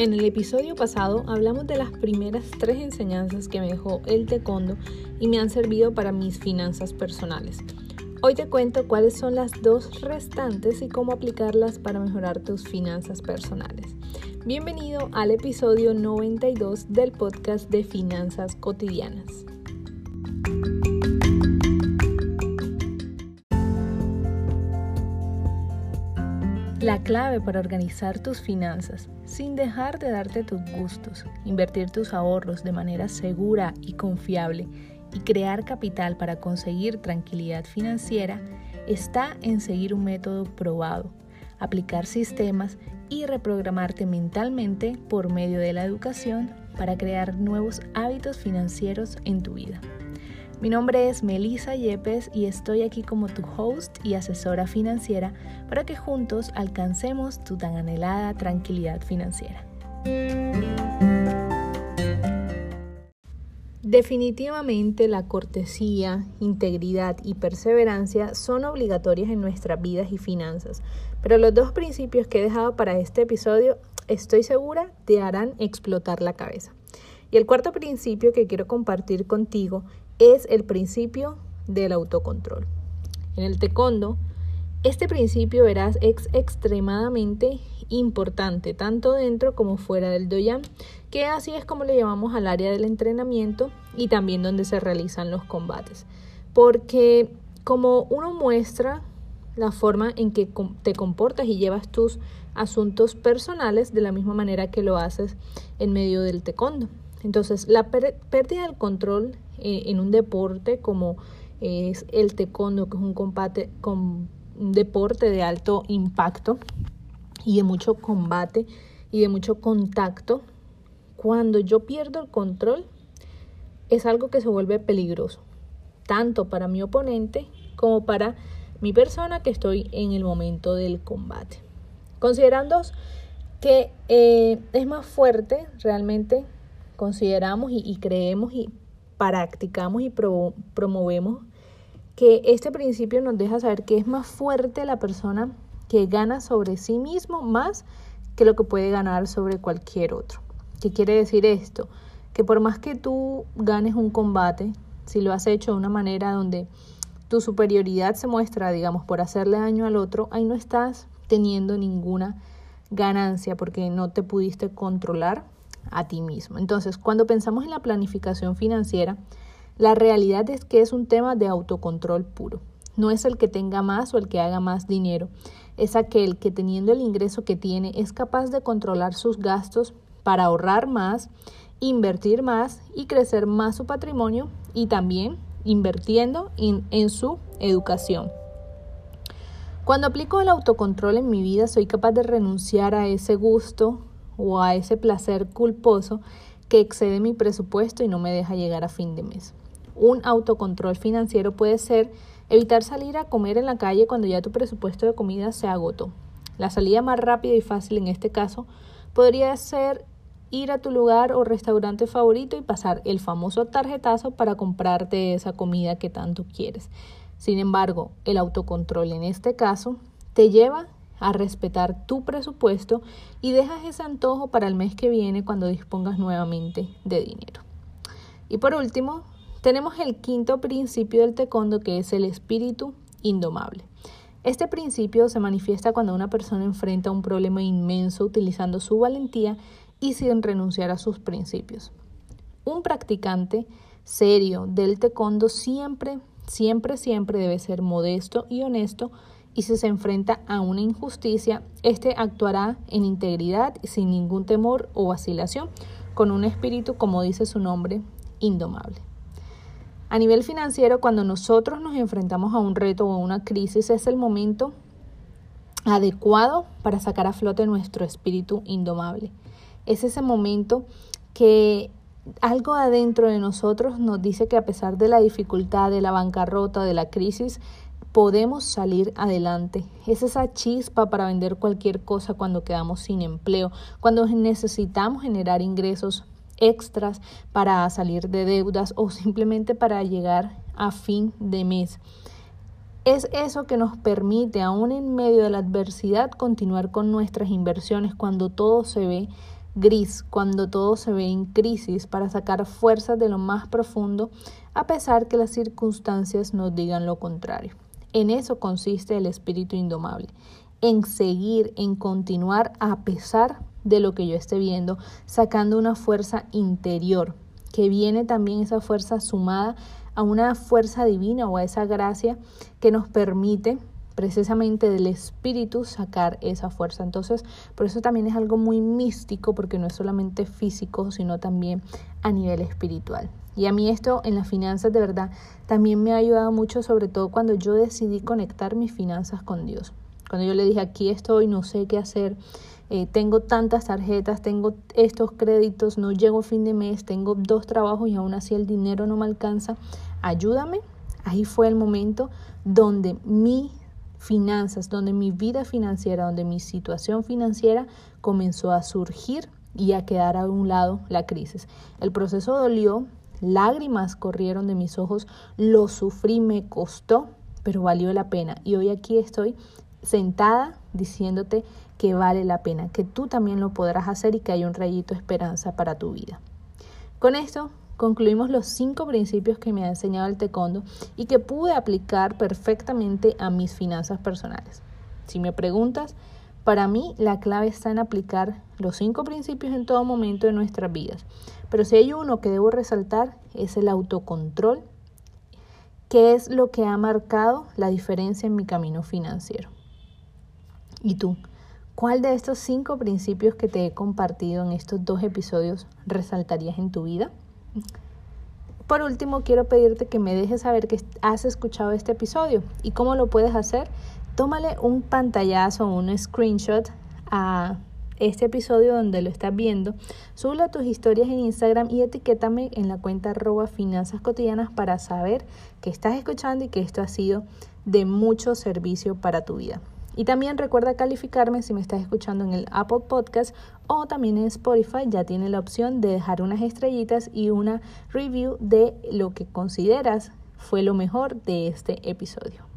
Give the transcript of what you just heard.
En el episodio pasado hablamos de las primeras tres enseñanzas que me dejó el taekwondo y me han servido para mis finanzas personales. Hoy te cuento cuáles son las dos restantes y cómo aplicarlas para mejorar tus finanzas personales. Bienvenido al episodio 92 del podcast de Finanzas Cotidianas. La clave para organizar tus finanzas sin dejar de darte tus gustos, invertir tus ahorros de manera segura y confiable y crear capital para conseguir tranquilidad financiera está en seguir un método probado, aplicar sistemas y reprogramarte mentalmente por medio de la educación para crear nuevos hábitos financieros en tu vida. Mi nombre es Melissa Yepes y estoy aquí como tu host y asesora financiera para que juntos alcancemos tu tan anhelada tranquilidad financiera. Definitivamente la cortesía, integridad y perseverancia son obligatorias en nuestras vidas y finanzas, pero los dos principios que he dejado para este episodio estoy segura te harán explotar la cabeza. Y el cuarto principio que quiero compartir contigo es el principio del autocontrol. En el taekwondo, este principio verás es extremadamente importante, tanto dentro como fuera del doyan, que así es como le llamamos al área del entrenamiento y también donde se realizan los combates. Porque como uno muestra la forma en que te comportas y llevas tus asuntos personales de la misma manera que lo haces en medio del taekwondo. Entonces, la pérdida del control eh, en un deporte como es el taekwondo, que es un, combate, con un deporte de alto impacto y de mucho combate y de mucho contacto, cuando yo pierdo el control, es algo que se vuelve peligroso, tanto para mi oponente como para mi persona que estoy en el momento del combate. Considerando que eh, es más fuerte realmente consideramos y, creemos y practicamos y promovemos que este principio nos deja saber que es más fuerte la persona que gana sobre sí mismo más que lo que puede ganar sobre cualquier otro. ¿Qué quiere decir esto? Que por más que tú ganes un combate, si lo has hecho de una manera donde tu superioridad se muestra, digamos, por hacerle daño al otro, ahí no estás teniendo ninguna ganancia porque no te pudiste controlar a ti mismo. Entonces, cuando pensamos en la planificación financiera, la realidad es que es un tema de autocontrol puro. No es el que tenga más o el que haga más dinero, es aquel que teniendo el ingreso que tiene es capaz de controlar sus gastos para ahorrar más, invertir más y crecer más su patrimonio y también invirtiendo en, en su educación. Cuando aplico el autocontrol en mi vida soy capaz de renunciar a ese gusto o a ese placer culposo que excede mi presupuesto y no me deja llegar a fin de mes. Un autocontrol financiero puede ser evitar salir a comer en la calle cuando ya tu presupuesto de comida se agotó. La salida más rápida y fácil en este caso podría ser ir a tu lugar o restaurante favorito y pasar el famoso tarjetazo para comprarte esa comida que tanto quieres. Sin embargo, el autocontrol en este caso te lleva a respetar tu presupuesto y dejas ese antojo para el mes que viene cuando dispongas nuevamente de dinero. Y por último, tenemos el quinto principio del taekwondo que es el espíritu indomable. Este principio se manifiesta cuando una persona enfrenta un problema inmenso utilizando su valentía y sin renunciar a sus principios. Un practicante serio del taekwondo siempre, siempre, siempre debe ser modesto y honesto y si se enfrenta a una injusticia, éste actuará en integridad sin ningún temor o vacilación, con un espíritu, como dice su nombre, indomable. A nivel financiero, cuando nosotros nos enfrentamos a un reto o a una crisis, es el momento adecuado para sacar a flote nuestro espíritu indomable. Es ese momento que algo adentro de nosotros nos dice que a pesar de la dificultad, de la bancarrota, de la crisis, podemos salir adelante. Es esa chispa para vender cualquier cosa cuando quedamos sin empleo, cuando necesitamos generar ingresos extras para salir de deudas o simplemente para llegar a fin de mes. Es eso que nos permite, aún en medio de la adversidad, continuar con nuestras inversiones cuando todo se ve gris cuando todo se ve en crisis para sacar fuerzas de lo más profundo a pesar que las circunstancias nos digan lo contrario. En eso consiste el espíritu indomable, en seguir, en continuar a pesar de lo que yo esté viendo, sacando una fuerza interior, que viene también esa fuerza sumada a una fuerza divina o a esa gracia que nos permite precisamente del espíritu sacar esa fuerza. Entonces, por eso también es algo muy místico, porque no es solamente físico, sino también a nivel espiritual. Y a mí esto en las finanzas de verdad también me ha ayudado mucho, sobre todo cuando yo decidí conectar mis finanzas con Dios. Cuando yo le dije, aquí estoy, no sé qué hacer, eh, tengo tantas tarjetas, tengo estos créditos, no llego fin de mes, tengo dos trabajos y aún así el dinero no me alcanza, ayúdame. Ahí fue el momento donde mi finanzas, donde mi vida financiera, donde mi situación financiera comenzó a surgir y a quedar a un lado la crisis. El proceso dolió, lágrimas corrieron de mis ojos, lo sufrí, me costó, pero valió la pena. Y hoy aquí estoy sentada diciéndote que vale la pena, que tú también lo podrás hacer y que hay un rayito de esperanza para tu vida. Con esto concluimos los cinco principios que me ha enseñado el taekwondo y que pude aplicar perfectamente a mis finanzas personales. Si me preguntas, para mí la clave está en aplicar los cinco principios en todo momento de nuestras vidas. Pero si hay uno que debo resaltar es el autocontrol, que es lo que ha marcado la diferencia en mi camino financiero. ¿Y tú? ¿Cuál de estos cinco principios que te he compartido en estos dos episodios resaltarías en tu vida? Por último, quiero pedirte que me dejes saber que has escuchado este episodio y cómo lo puedes hacer. Tómale un pantallazo un screenshot a este episodio donde lo estás viendo, súbelo a tus historias en Instagram y etiquétame en la cuenta arroba finanzas cotidianas para saber que estás escuchando y que esto ha sido de mucho servicio para tu vida. Y también recuerda calificarme si me estás escuchando en el Apple Podcast o también en Spotify. Ya tiene la opción de dejar unas estrellitas y una review de lo que consideras fue lo mejor de este episodio.